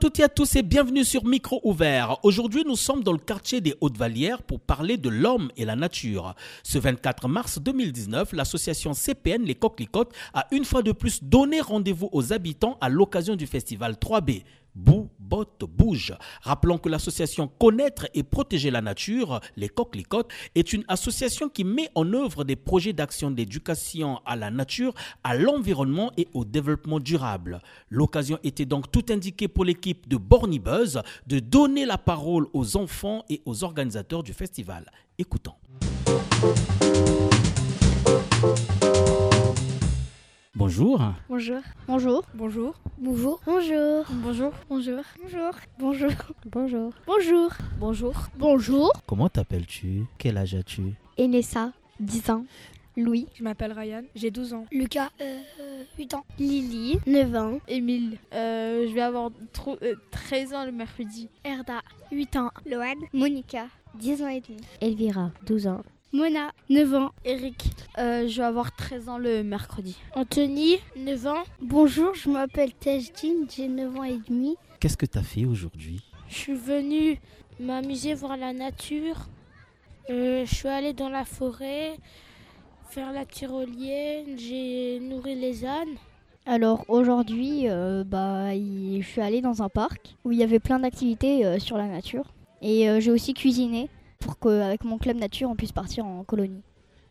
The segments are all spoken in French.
toutes et à tous et bienvenue sur Micro Ouvert. Aujourd'hui, nous sommes dans le quartier des Hautes-Vallières pour parler de l'homme et la nature. Ce 24 mars 2019, l'association CPN Les Coquelicotes a une fois de plus donné rendez-vous aux habitants à l'occasion du festival 3B. Bou, botte, bouge. Rappelons que l'association Connaître et protéger la nature, les Coquelicotes, est une association qui met en œuvre des projets d'action d'éducation à la nature, à l'environnement et au développement durable. L'occasion était donc tout indiquée pour l'équipe de Bornibuzz de donner la parole aux enfants et aux organisateurs du festival. Écoutons. Bonjour. Bonjour. Bonjour. Bonjour. Bonjour. Bonjour. Bonjour. Bonjour. Bonjour. Bonjour. Bonjour. Bonjour. Bonjour. Bonjour. Comment t'appelles-tu Quel âge as-tu Enessa, 10 ans. Louis. Je m'appelle Ryan, j'ai 12 ans. Lucas, 8 ans. Lily, 9 ans. Émile, euh, je vais avoir tro- euh, 13 ans le mercredi. Erda, 8 ans. Loane. Monica, 10 ans et demi. Elvira, 12 ans. Mona, 9 ans. Eric, euh, je vais avoir 13 ans le mercredi. Anthony, 9 ans. Bonjour, je m'appelle Tajdine, j'ai 9 ans et demi. Qu'est-ce que tu as fait aujourd'hui? Je suis venu m'amuser, voir la nature. Euh, je suis allé dans la forêt, faire la tyrolienne. J'ai nourri les ânes. Alors aujourd'hui, euh, bah, je suis allée dans un parc où il y avait plein d'activités euh, sur la nature. Et euh, j'ai aussi cuisiné pour qu'avec mon club nature, on puisse partir en colonie.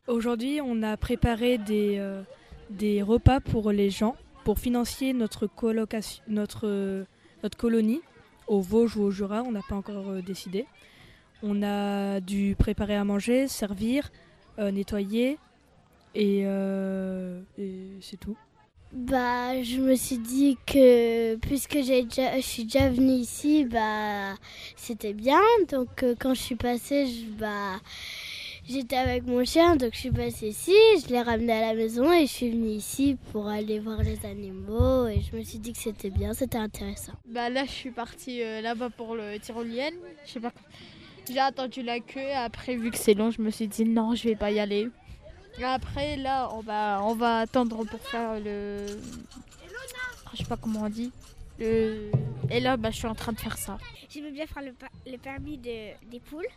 Aujourd'hui, on a préparé des, euh, des repas pour les gens pour financer notre, colocation, notre, notre colonie au Vosges ou au Jura. On n'a pas encore euh, décidé. On a dû préparer à manger, servir, euh, nettoyer et, et c'est tout. Bah, je me suis dit que puisque j'ai déjà, je suis déjà venue ici, bah, c'était bien. Donc, euh, quand je suis passée, je- bah, j'étais avec mon chien, donc je suis passée ici, je l'ai ramené à la maison et je suis venue ici pour aller voir les animaux. Et je me suis dit que c'était bien, c'était intéressant. Bah là, je suis partie euh, là-bas pour le tyrolienne. Je sais. J'ai attendu la queue. Après, vu que c'est long, je me suis dit non, je vais pas y aller. Après, là, on va, on va attendre pour faire le. Je sais pas comment on dit. Le... Et là, bah, je suis en train de faire ça. J'aimais bien faire le, permis des poules.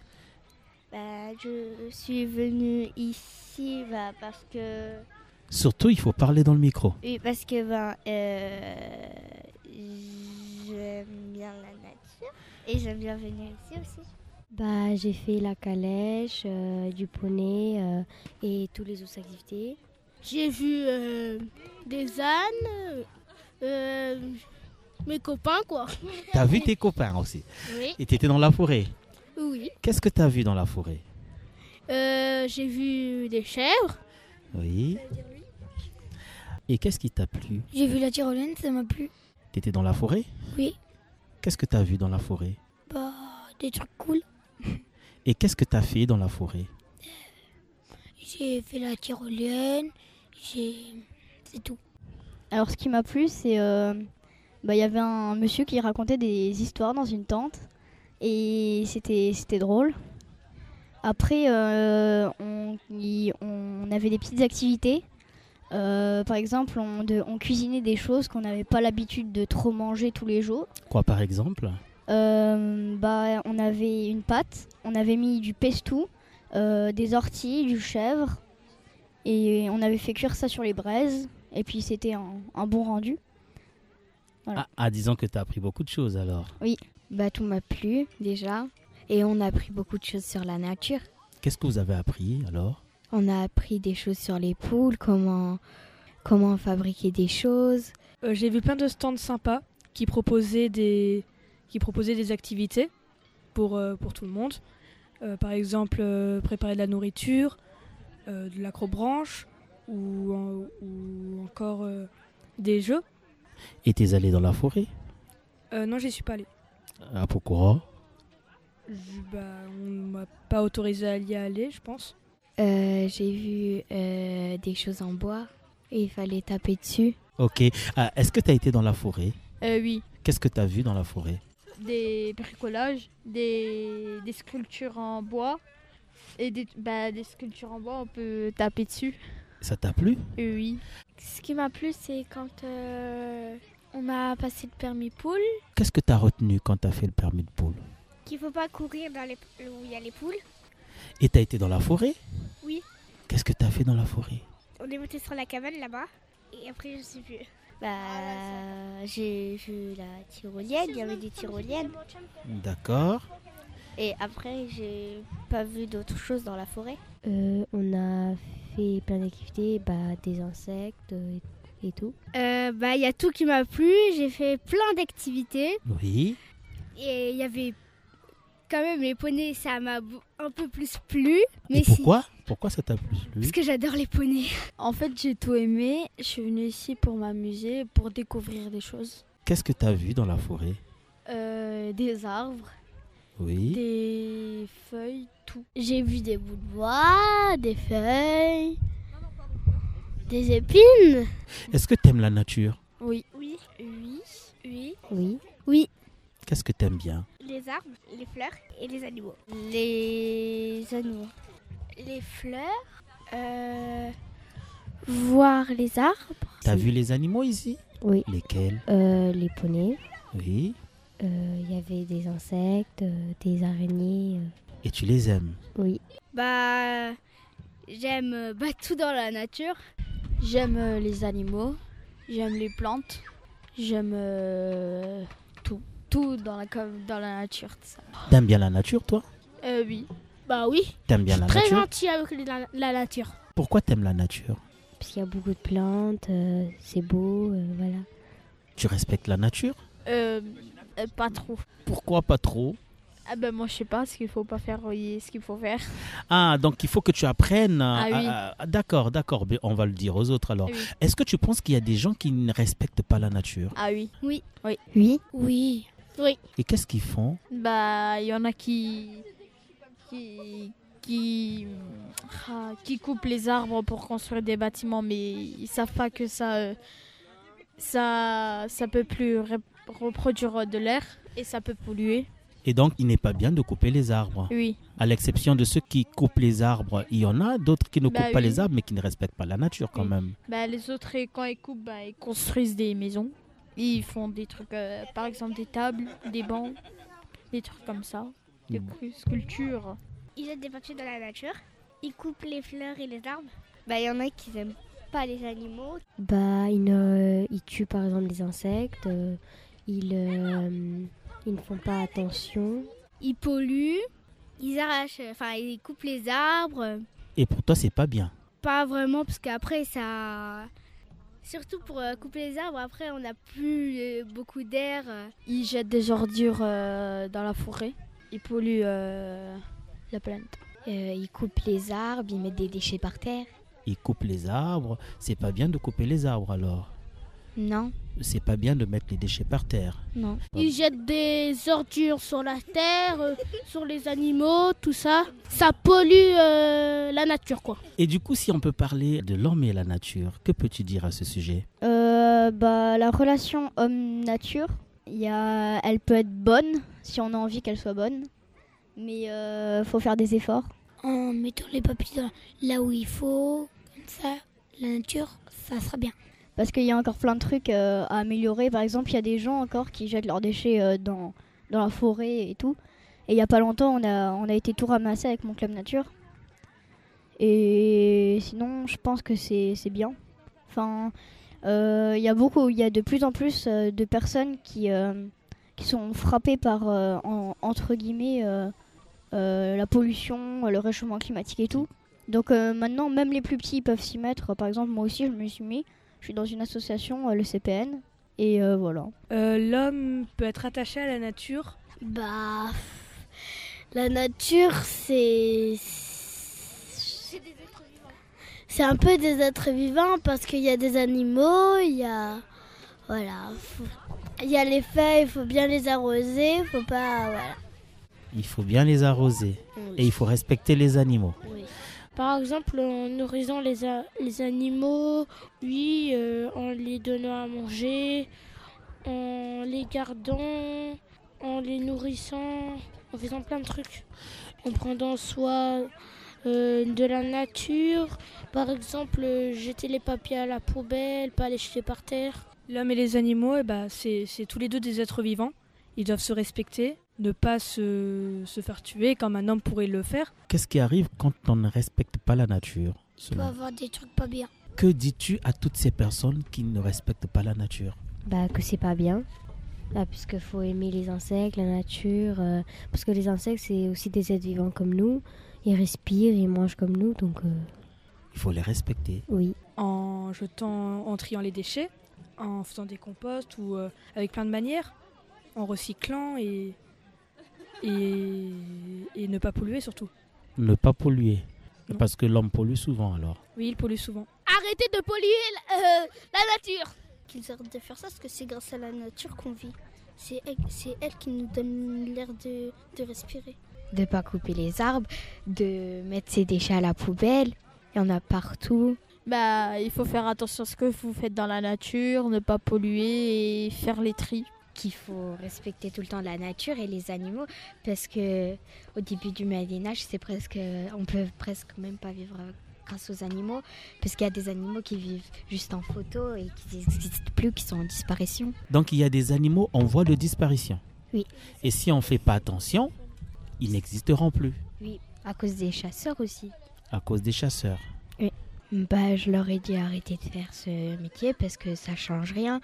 Bah, je suis venue ici bah, parce que Surtout, il faut parler dans le micro. Oui, parce que ben, euh, j'aime bien la nature et j'aime bien venir ici aussi. Bah, j'ai fait la calèche, euh, du poney euh, et tous les autres activités. J'ai vu euh, des ânes, euh, mes copains, quoi. T'as vu tes copains aussi. Oui. Et t'étais dans la forêt. Oui. Qu'est-ce que t'as vu dans la forêt Euh, j'ai vu des chèvres. Oui. Et qu'est-ce qui t'a plu J'ai vu la tyrolienne, ça m'a plu. T'étais dans la forêt Oui. Qu'est-ce que t'as vu dans la forêt Bah, des trucs cool. Et qu'est-ce que t'as fait dans la forêt? J'ai fait la tyrolienne. J'ai. C'est tout. Alors ce qui m'a plu, c'est euh, bah, il y avait un monsieur qui racontait des histoires dans une tente et c'était c'était drôle. Après, euh, on, y- on avait des petites activités. Euh, par exemple, on, de- on cuisinait des choses qu'on n'avait pas l'habitude de trop manger tous les jours. Quoi par exemple? Bah, on avait une pâte, on avait mis du pesto, euh, des orties, du chèvre, et on avait fait cuire ça sur les braises, et puis c'était un, un bon rendu. Voilà. ah, ah, disons que t'as appris beaucoup de choses alors. Bah, tout m'a plu déjà et on a appris beaucoup de choses sur la nature. Qu'est-ce que vous avez appris alors? On a appris des choses sur les poules, comment, comment fabriquer des choses. Euh, J'ai vu plein de stands sympas qui proposaient des, qui proposaient des activités pour, euh, pour tout le monde. Euh, par exemple, euh, préparer de la nourriture, euh, de l'acrobranche ou, en- ou encore euh, des jeux. Et t'es allé dans la forêt? Euh, non, j'y suis pas allée. Ah, pourquoi? Je- bah, on m'a pas autorisé à y aller, je pense. Euh, J'ai vu euh, des choses en bois et il fallait taper dessus. Ok. Ah, Est-ce que t'as été dans la forêt? Euh, oui. Qu'est-ce que t'as vu dans la forêt? Des bricolages, des, des sculptures en bois. Et des, bah, des sculptures en bois, on peut taper dessus. Ça t'a plu? Euh, oui. Ce qui m'a plu, c'est quand euh, On a passé le permis poule. Qu'est-ce que tu as retenu quand tu as fait le permis de poule? Qu'il faut pas courir dans les, où il y a les poules. Et tu as été dans la forêt? Oui. Qu'est-ce que tu as fait dans la forêt? On est monté sur la cabane là-bas. Et après, je sais plus. Bah, j'ai vu la tyrolienne, il y avait des tyroliennes. D'accord. Et après, j'ai pas vu d'autres choses dans la forêt. Euh, on a fait plein d'activités, bah, des insectes et, et tout. Euh, bah, il y a tout qui m'a plu. J'ai fait plein d'activités. Oui. Et il y avait quand même les poneys, ça m'a un peu plus plu. Mais Et si- pourquoi? Pourquoi ça t'a plu Parce que j'adore les poneys. En fait, j'ai tout aimé. Je suis venue ici pour m'amuser, pour découvrir des choses. Qu'est-ce que tu as vu dans la forêt Euh, des arbres, Oui. des feuilles, tout. J'ai vu des bouts de bois, des feuilles, des épines. Est-ce que tu aimes la nature Oui. Oui. Oui. Oui. Oui. Oui. Qu'est-ce que tu aimes bien Les arbres, les fleurs et les animaux. Les animaux. Les fleurs. euh, voir les arbres. Tu as vu les animaux ici? Oui. Lesquels? Euh, les poneys. Oui. Euh, Il y avait des insectes, euh, des araignées. euh, Et tu les aimes? Oui. Bah, j'aime euh, bah, tout dans la nature. J'aime euh, les animaux, j'aime les plantes, j'aime euh, tout. Tout dans la, dans la nature. T'aimes bien la nature, toi? Euh, oui. Bah oui. T'aimes bien la Très nature gentil avec la, la nature. Pourquoi t'aimes la nature Parce qu'il y a beaucoup de plantes, euh, c'est beau, euh, voilà. Tu respectes la nature Euh, euh, pas trop. Pourquoi pas trop Ah ben moi je sais pas ce qu'il faut pas faire ce qu'il faut faire. Ah, donc il faut que tu apprennes. à- Ah oui. à- D'accord, d'accord. mais On va le dire aux autres alors. Ah oui. Est-ce que tu penses qu'il y a des gens qui ne respectent pas la nature Ah oui. Oui. Oui. Et qu'est-ce qu'ils font Bah il y en a qui qui qui ah, qui coupent les arbres pour construire des bâtiments mais ils savent pas que ça euh, ça ça peut plus reproduire de l'air et ça peut polluer. Et donc, il n'est pas bien de couper les arbres. Oui. À l'exception de ceux qui coupent les arbres, il y en a d'autres qui ne Bah coupent pas les arbres mais qui ne respectent pas la nature quand Oui. même. Bah, les autres, quand ils coupent, bah, ils construisent des maisons. Ils font des trucs, euh, par exemple des tables, des bancs, des trucs comme ça, des Mm. sculptures. Ils jettent des papiers dans la nature. Ils coupent les fleurs et les arbres. Bah, il y en a qui n'aiment pas les animaux. Bah, ils, ne- ils tuent par exemple des insectes, euh, ils, euh, ils ne font pas attention. Ils polluent. Ils arrachent, enfin, ils coupent les arbres. Et pour toi, c'est pas bien. Pas vraiment, parce qu'après, ça. Surtout pour euh, couper les arbres, après, on n'a plus euh, beaucoup d'air. euh. Ils jettent des ordures euh, dans la forêt. Ils polluent euh, la planète. Euh, ils coupent les arbres, ils mettent des déchets par terre. Ils coupent les arbres. C'est pas bien de couper les arbres alors. Non, C'est pas bien de mettre les déchets par terre. non. Ils jettent des ordures sur la terre, euh, sur les animaux, tout ça. Ça pollue euh, la nature, quoi. Et du coup, si on peut parler de l'homme et la nature, que peux-tu dire à ce sujet? Euh, bah, la relation homme-nature, il y a... elle peut être bonne si on a envie qu'elle soit bonne, mais euh, faut faire des efforts. En mettant les papiers dans- là où il faut. Comme ça, la nature, ça sera bien. Parce qu'il y a encore plein de trucs euh, à améliorer. Par exemple, il y a des gens encore qui jettent leurs déchets euh, dans, dans la forêt et tout. Et il n'y a pas longtemps, on a, on a été tout ramassé avec mon club nature. Et sinon, je pense que c'est c'est bien. Enfin, euh, il y a beaucoup, il y a de plus en plus de personnes qui, qui sont frappées par, euh, en- entre guillemets, euh, euh, la pollution, le réchauffement climatique et tout. Donc euh, maintenant, même les plus petits peuvent s'y mettre. Par exemple, moi aussi, je me suis mis. Je suis dans une association, euh, le CPN. Et euh, voilà. Euh, L'homme peut être attaché à la nature? Bah. La nature, c'est. C'est un peu des êtres vivants parce qu'il y a des animaux, il y a. Voilà. faut- Il y a les feuilles, il faut bien les arroser, faut pas. Voilà. Il faut bien les arroser. Et il faut respecter les animaux. Par exemple, en nourrissant les, a- les animaux, oui, euh, en les donnant à manger, en les gardant, en les nourrissant, en faisant plein de trucs. En prenant soin euh, de la nature, par exemple, euh, jeter les papiers à la poubelle, pas les jeter par terre. L'homme et les animaux, eh ben, c'est c'est tous les deux des êtres vivants. Ils doivent se respecter, ne pas se, se faire tuer comme un homme pourrait le faire. Qu'est-ce qui arrive quand on ne respecte pas la nature Il peut avoir des trucs pas bien. Que dis-tu à toutes ces personnes qui ne respectent pas la nature? Bah que c'est pas bien. Là, puisqu'il faut aimer les insectes, la nature. euh, parce que les insectes, c'est aussi des êtres vivants comme nous. Ils respirent, ils mangent comme nous, donc euh, Il faut les respecter. oui. En jetant, en triant les déchets, en faisant des composts ou euh, avec plein de manières, en recyclant et, et, et ne pas polluer surtout. Ne pas polluer. Non. Parce que l'homme pollue souvent alors. Oui, il pollue souvent. Arrêtez de polluer la, euh, la nature Qu'ils arrêtent de faire ça parce que c'est grâce à la nature qu'on vit. C'est elle, c'est elle qui nous donne l'air de, de respirer. de pas couper les arbres, de mettre ses déchets à la poubelle. Il y en a partout. Bah, il faut faire attention à ce que vous faites dans la nature, ne pas polluer et faire les tris. Qu'il faut respecter tout le temps la nature et les animaux parce que au début du Moyen Âge, c'est presque, on peut presque même pas vivre grâce aux animaux parce qu'il y a des animaux qui vivent juste en photo et qui n'existent plus, qui sont en disparition. Donc il y a des animaux en voie de disparition. Oui. Et si on ne fait pas attention, ils n'existeront plus À cause des chasseurs aussi. à cause des chasseurs. Bah, je leur ai dit arrêtez de faire ce métier parce que ça change rien.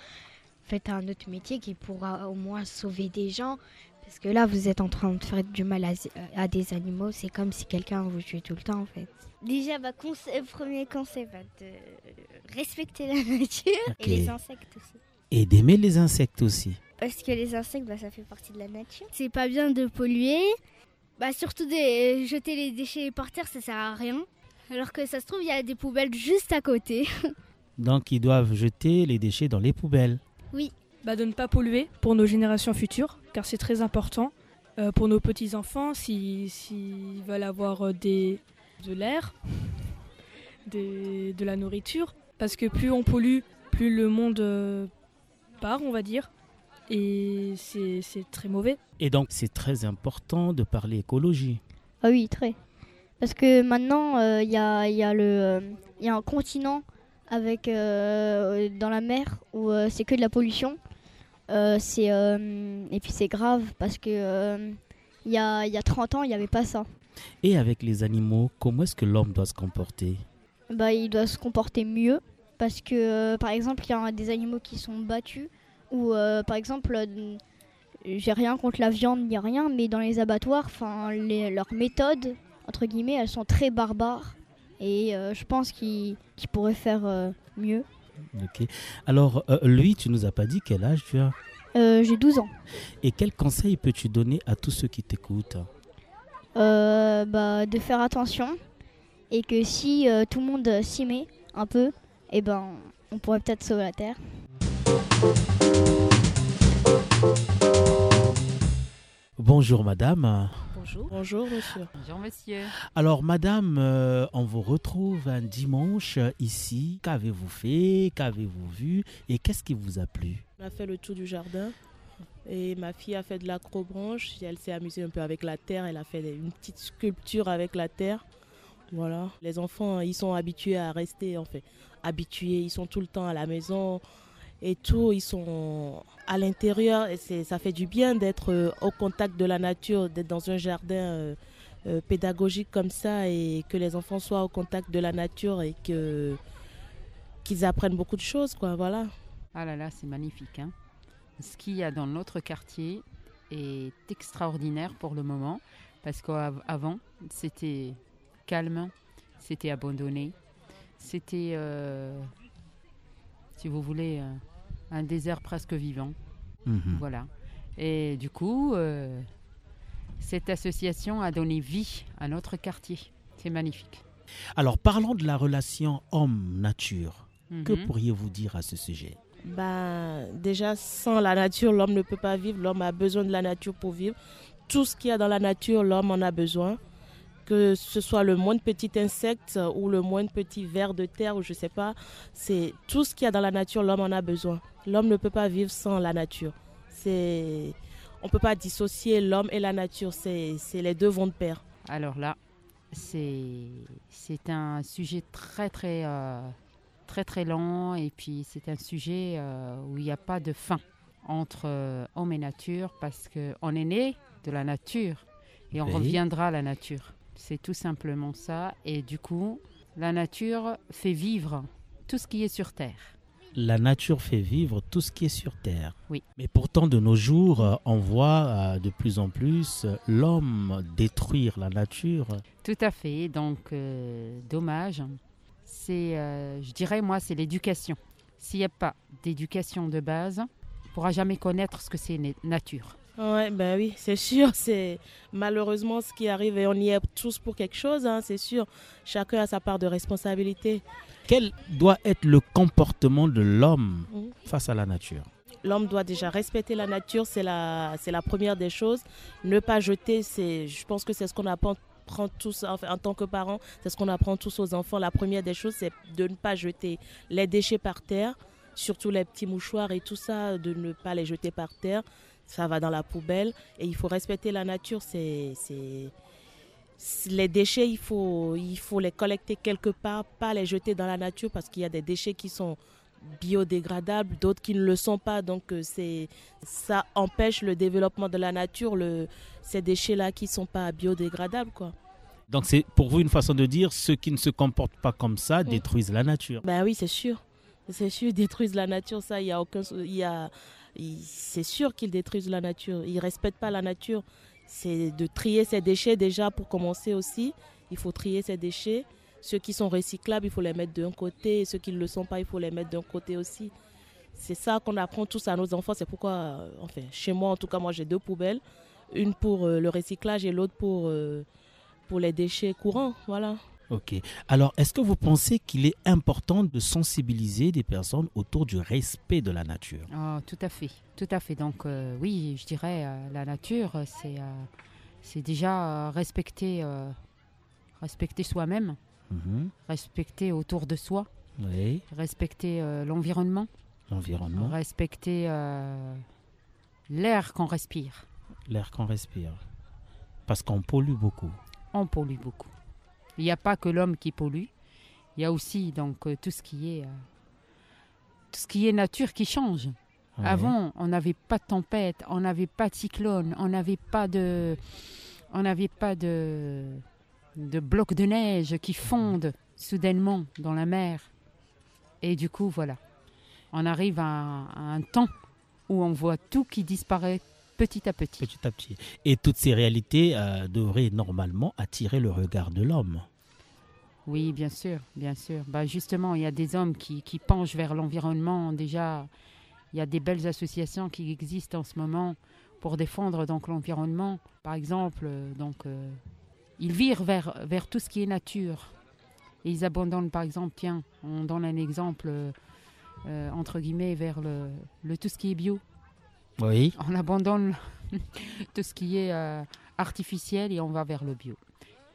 Faites un autre métier qui pourra au moins sauver des gens. Parce que là, vous êtes en train de faire du mal à, à des animaux. C'est comme si quelqu'un vous tuait tout le temps, en fait. Déjà, bah, conce- premier conseil, bah, de respecter la nature et les insectes aussi. Et d'aimer les insectes aussi. Parce que les insectes, bah, ça fait partie de la nature. C'est pas bien de polluer. Bah, surtout de jeter les déchets par terre, ça sert à rien. Alors que ça se trouve, il y a des poubelles juste à côté. Donc ils doivent jeter les déchets dans les poubelles. Bah, de ne pas polluer pour nos générations futures, car c'est très important. Euh, pour nos petits-enfants, s'ils s'ils veulent avoir euh, des, de l'air, de la nourriture. Parce que plus on pollue, plus le monde euh, part, on va dire. Et c'est c'est très mauvais. Et donc c'est très important de parler écologie. Ah oui, très. Parce que maintenant, euh, il y, a, y, a le, euh, y a un continent avec, euh, dans la mer où c'est que de la pollution. C'est, et puis c'est grave parce que il y, a, y a 30 ans, il n'y avait pas ça. Et avec les animaux, comment est-ce que l'homme doit se comporter? Bah, il doit se comporter mieux parce que, euh, par exemple, il y a des animaux qui sont battus ou, euh, par exemple, euh, j'ai rien contre la viande ni rien, mais dans les abattoirs, enfin, les- leurs méthodes, entre guillemets, elles sont très barbares et euh, je pense qu'ils qu'ils pourraient faire euh, mieux. Ok. Alors euh, lui, tu nous as pas dit quel âge tu as? J'ai 12 ans. Et quel conseil peux-tu donner à tous ceux qui t'écoutent? Bah, de faire attention et que si tout le monde s'y met un peu, eh ben, on pourrait peut-être sauver la Terre. Bonjour madame. Bonjour. Bonjour, monsieur. Bonjour monsieur. Alors madame, euh, on vous retrouve un dimanche euh, ici. Qu'avez-vous fait? Qu'avez-vous vu? Et qu'est-ce qui vous a plu? On a fait le tour du jardin et ma fille a fait de l'acrobranche. Elle s'est amusée un peu avec la terre. Elle a fait une petite sculpture avec la terre. Voilà. Les enfants, ils sont habitués à rester, en fait, habitués. Ils sont tout le temps à la maison et tout. Ils sont à l'intérieur et ça fait du bien d'être euh, au contact de la nature, d'être dans un jardin euh, euh, pédagogique comme ça et que les enfants soient au contact de la nature et qu'ils apprennent beaucoup de choses, quoi. Voilà. Ah là là, c'est magnifique. hein. Ce qu'il y a dans notre quartier est extraordinaire pour le moment parce qu'avant, c'était calme, c'était abandonné, c'était, si vous voulez, euh, un désert presque vivant. Mhm. Voilà. Et du coup, euh, cette association a donné vie à notre quartier. C'est magnifique. Alors parlons de la relation homme-nature. Que Mhm. pourriez-vous dire à ce sujet? Bah, déjà, sans la nature, l'homme ne peut pas vivre. L'homme a besoin de la nature pour vivre. Tout ce qu'il y a dans la nature, l'homme en a besoin. Que ce soit le moindre petit insecte ou le moindre petit ver de terre ou je sais pas, c'est tout ce qu'il y a dans la nature, l'homme en a besoin. L'homme ne peut pas vivre sans la nature. C'est, on peut pas dissocier l'homme et la nature. C'est, c'est les deux vont de pair. Alors là, c'est c'est un sujet très très euh, très très long et puis c'est un sujet euh, où il n'y a pas de fin entre euh, homme et nature parce qu'on est né de la nature et on Oui. reviendra à la nature. C'est tout simplement ça et du coup, la nature fait vivre tout ce qui est sur Terre. La nature fait vivre tout ce qui est sur Terre. Oui. Mais pourtant, de nos jours, euh, on voit euh, de plus en plus euh, l'homme détruire la nature. Tout à fait, donc euh, dommage. C'est, euh, je dirais moi, c'est l'éducation. S'il n'y a pas d'éducation de base, on ne pourra jamais connaître ce que c'est na- nature. Ouais, ben oui, c'est sûr. C'est malheureusement ce qui arrive et on y est tous pour quelque chose, hein, c'est sûr. Chacun a sa part de responsabilité. Quel doit être le comportement de l'homme Mhm. face à la nature? L'homme doit déjà respecter la nature, c'est la, c'est la première des choses. Ne pas jeter, c'est, je pense que c'est ce qu'on apprend apprend tous enfin, en tant que parents, c'est ce qu'on apprend tous aux enfants. La première des choses, c'est de ne pas jeter les déchets par terre, surtout les petits mouchoirs et tout ça, de ne pas les jeter par terre. Ça va dans la poubelle et il faut respecter la nature. C'est, les déchets, il faut, il faut les collecter quelque part, pas les jeter dans la nature parce qu'il y a des déchets qui sont biodégradables, d'autres qui ne le sont pas. Donc euh, c'est ça empêche le développement de la nature, le, ces déchets-là qui ne sont pas biodégradables. Quoi. Donc c'est pour vous une façon de dire ceux qui ne se comportent pas comme ça détruisent la nature. Ben oui, c'est sûr. C'est sûr, détruisent la nature, ça, il y a aucun... Y a, c'est sûr qu'ils détruisent la nature. Ils ne respectent pas la nature. C'est de trier ces déchets déjà pour commencer aussi. Il faut trier ces déchets. Ceux qui sont recyclables, il faut les mettre d'un côté. Ceux qui ne le sont pas, il faut les mettre d'un côté aussi. C'est ça qu'on apprend tous à nos enfants. C'est pourquoi, euh, enfin, chez moi, en tout cas, moi, j'ai deux poubelles. Une pour euh, le recyclage et l'autre pour, euh, pour les déchets courants. Voilà. Ok. Alors, est-ce que vous pensez qu'il est important de sensibiliser des personnes autour du respect de la nature? Ah, tout à fait, tout à fait. Donc euh, oui, je dirais euh, la nature, euh, c'est euh, c'est déjà respecter, respecter soi-même, Mhm. respecter autour de soi, Oui, respecter l'environnement, l'environnement, respecter l'air qu'on respire. l'air qu'on respire. Parce qu'on pollue beaucoup. On pollue beaucoup. Il n'y a pas que l'homme qui pollue, il y a aussi donc euh, tout ce qui est euh, tout ce qui est nature qui change. Ouais. Avant, on n'avait pas de tempête, on n'avait pas de cyclone, on n'avait pas de, on n'avait pas de, de blocs de neige qui fondent soudainement dans la mer. Et du coup, voilà, on arrive à, à un temps où on voit tout qui disparaît petit à petit. Petit à petit. Et toutes ces réalités euh, devraient normalement attirer le regard de l'homme. Oui, bien sûr, bien sûr. Bah, justement, il y a des hommes qui, qui penchent vers l'environnement. Déjà, il y a des belles associations qui existent en ce moment pour défendre donc l'environnement. Par exemple, euh, donc euh, ils virent vers, vers tout ce qui est nature. Et ils abandonnent, par exemple, tiens, on donne un exemple euh, entre guillemets vers le, le tout ce qui est bio. Oui. On abandonne tout ce qui est euh, artificiel et on va vers le bio.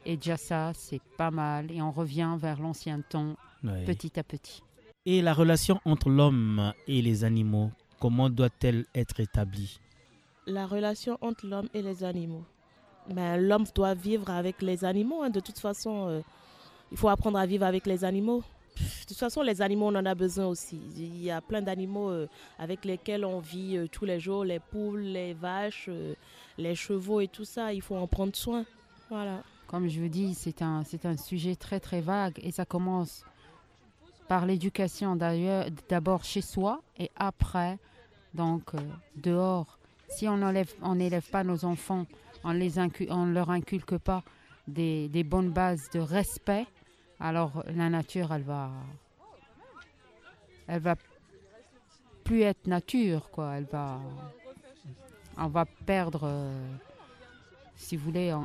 Et déjà ça, c'est pas mal. Et on revient vers l'ancien temps Oui. petit à petit. Et la relation entre l'homme et les animaux, comment doit-elle être établie? La relation entre l'homme et les animaux. Ben, l'homme doit vivre avec les animaux. hein. De toute façon, euh, il faut apprendre à vivre avec les animaux. De toute façon, les animaux, on en a besoin aussi. Il y a plein d'animaux euh, avec lesquels on vit euh, tous les jours. Les poules, les vaches, euh, les chevaux et tout ça. Il faut en prendre soin. Voilà. Comme je vous dis, c'est un, c'est un sujet très très vague et ça commence par l'éducation d'ailleurs, d'abord chez soi et après, donc dehors. Si on n'élève on pas nos enfants, on on leur inculque pas des bonnes bases de respect, alors la nature, elle va, plus être nature, quoi. Elle va, on va perdre, euh, si vous voulez,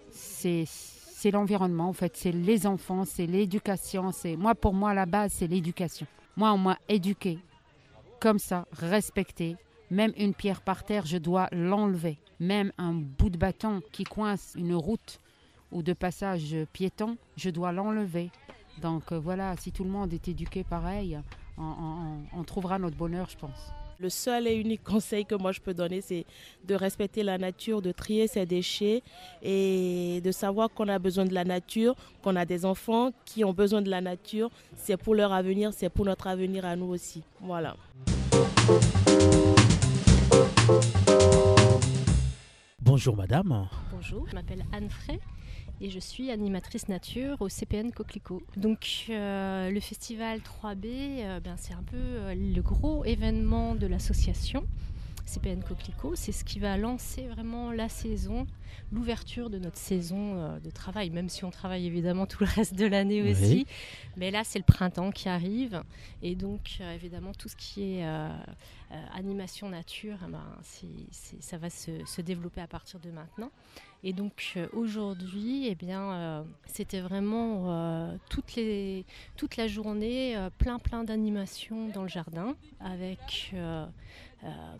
c'est l'environnement en fait, c'est les enfants, c'est l'éducation, c'est moi pour moi la base c'est l'éducation. Moi on m'a éduqué comme ça, respecté. Même une pierre par terre, je dois l'enlever. Même un bout de bâton qui coince une route ou de passage piéton, je dois l'enlever. Donc euh, voilà, si tout le monde est éduqué pareil, on, on- on trouvera notre bonheur, je pense. Le seul et unique conseil que moi je peux donner, c'est de respecter la nature, de trier ses déchets et de savoir qu'on a besoin de la nature, qu'on a des enfants qui ont besoin de la nature. C'est pour leur avenir, c'est pour notre avenir à nous aussi. Voilà. Bonjour madame. Bonjour, je m'appelle Anne Frey et je suis animatrice nature au CPN Coquelicot. Donc euh, le festival 3B, euh, ben, c'est un peu euh, le gros événement de l'association. CPN Coquelicot, c'est ce qui va lancer vraiment la saison, l'ouverture de notre saison de travail, même si on travaille évidemment tout le reste de l'année aussi. Mais là, c'est le printemps qui arrive. Et donc, évidemment, tout ce qui est animation nature, eh ben, ça va se, se, développer à partir de maintenant. Et donc euh, aujourd'hui, eh bien, euh, c'était vraiment euh, toutes les, toute la journée plein plein d'animations dans le jardin avec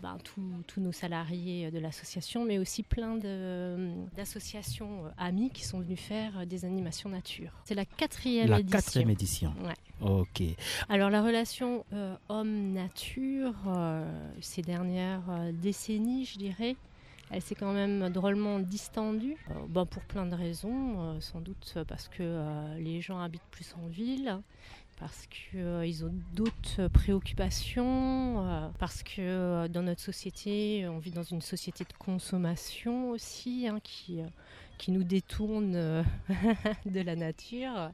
ben, tous nos salariés de l'association, mais aussi plein d'associations amis qui sont venus faire des animations nature. C'est la quatrième la édition. quatrième édition. Ouais. Ok. Alors la relation homme-nature, ces dernières décennies, je dirais, elle s'est quand même drôlement distendue, euh, bah, pour plein de raisons, euh, sans doute parce que euh, les gens habitent plus en ville, parce qu'ils ont d'autres préoccupations, parce que dans notre société, on vit dans une société de consommation aussi, hein, qui, qui nous détourne de la nature.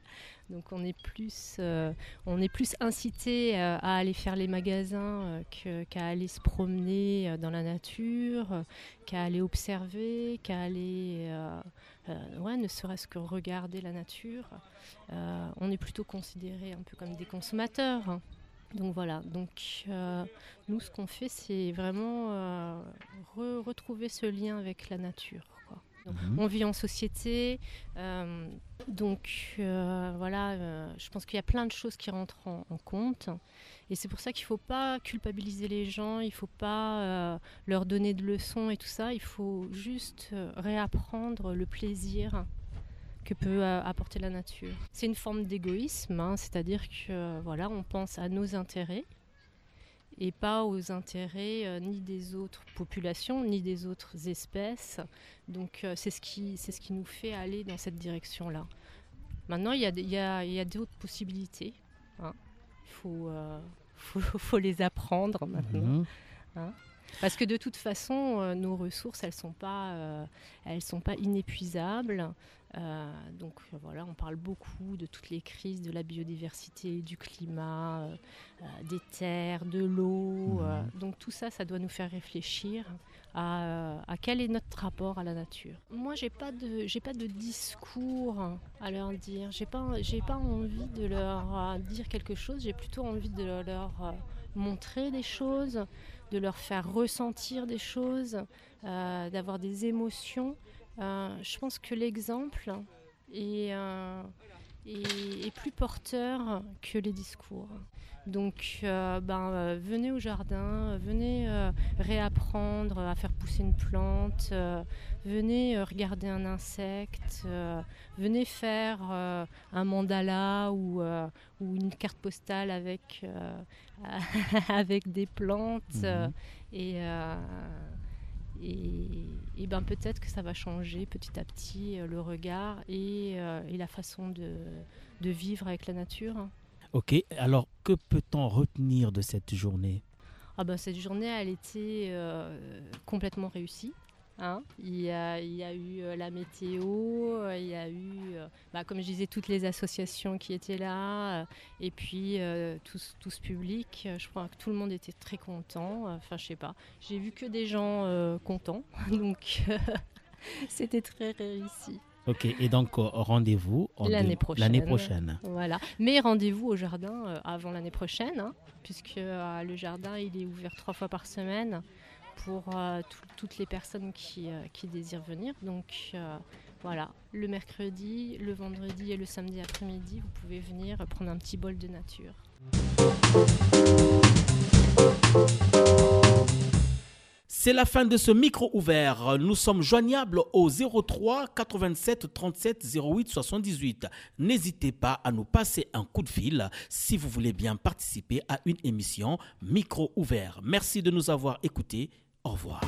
Donc on est plus, euh, on est plus incité euh, à aller faire les magasins euh, qu'à aller se promener dans la nature, qu'à aller observer, qu'à aller, ouais, ne serait-ce que regarder la nature. on est plutôt considéré un peu comme des consommateurs. Hein. Donc voilà, donc nous ce qu'on fait c'est vraiment retrouver ce lien avec la nature. Mhm. On vit en société. Euh, donc euh, voilà, euh, je pense qu'il y a plein de choses qui rentrent en, compte. Et c'est pour ça qu'il ne faut pas culpabiliser les gens, il ne faut pas leur donner de leçons et tout ça. Il faut juste réapprendre le plaisir que peut apporter la nature. C'est une forme d'égoïsme, hein, c'est-à-dire que voilà, on pense à nos intérêts et pas aux intérêts euh, ni des autres populations ni des autres espèces. Donc euh, c'est ce, qui, ce qui nous fait aller dans cette direction-là. Maintenant, il y a, y, y a d'autres possibilités. Hein. Il faut, euh, faut, faut, les apprendre maintenant. Mhm. Hein. Parce que de toute façon, nos ressources, elles ne sont, pas, elles sont pas inépuisables. Euh, donc voilà, on parle beaucoup de toutes les crises de la biodiversité, du climat, euh, euh, des terres, de l'eau. Mhm. donc tout ça, ça doit nous faire réfléchir à, quel est notre rapport à la nature. Moi, j'ai pas de j'ai pas de discours à leur dire. J'ai pas j'ai pas envie de leur dire quelque chose. J'ai plutôt envie de leur montrer des choses, de leur faire ressentir des choses, d'avoir des émotions. Euh, je pense que l'exemple euh, est, plus porteur que les discours. Donc, euh, ben, venez au jardin, venez réapprendre à faire pousser une plante, venez regarder un insecte, venez faire un mandala ou, une carte postale avec, avec des plantes. Mhm. Et et, ben peut-être que ça va changer petit à petit euh, le regard et, euh, la façon de, vivre avec la nature. Ok, alors que peut-on retenir de cette journée? Ah ben, Cette journée, elle était euh, complètement réussie. Hein. il, y a, eu euh, la météo, euh, il y a eu, bah, comme je disais, toutes les associations qui étaient là, et puis tout, ce public. Je crois que tout le monde était très content. Enfin, je sais pas. J'ai vu que des gens contents, donc c'était très réussi. Ok, et donc rendez-vous l'année prochaine. Voilà. Mais rendez-vous au jardin avant l'année prochaine, hein, puisque le jardin il est ouvert trois fois par semaine pour euh, toutes les personnes qui, euh, qui, désirent venir. Donc euh, voilà, le mercredi, le vendredi et le samedi après-midi, vous pouvez venir prendre un petit bol de nature. C'est la fin de ce micro ouvert. Nous sommes joignables au 03 87 37 08 78. N'hésitez pas à nous passer un coup de fil si vous voulez bien participer à une émission micro ouvert. Merci de nous avoir écoutés. Au revoir.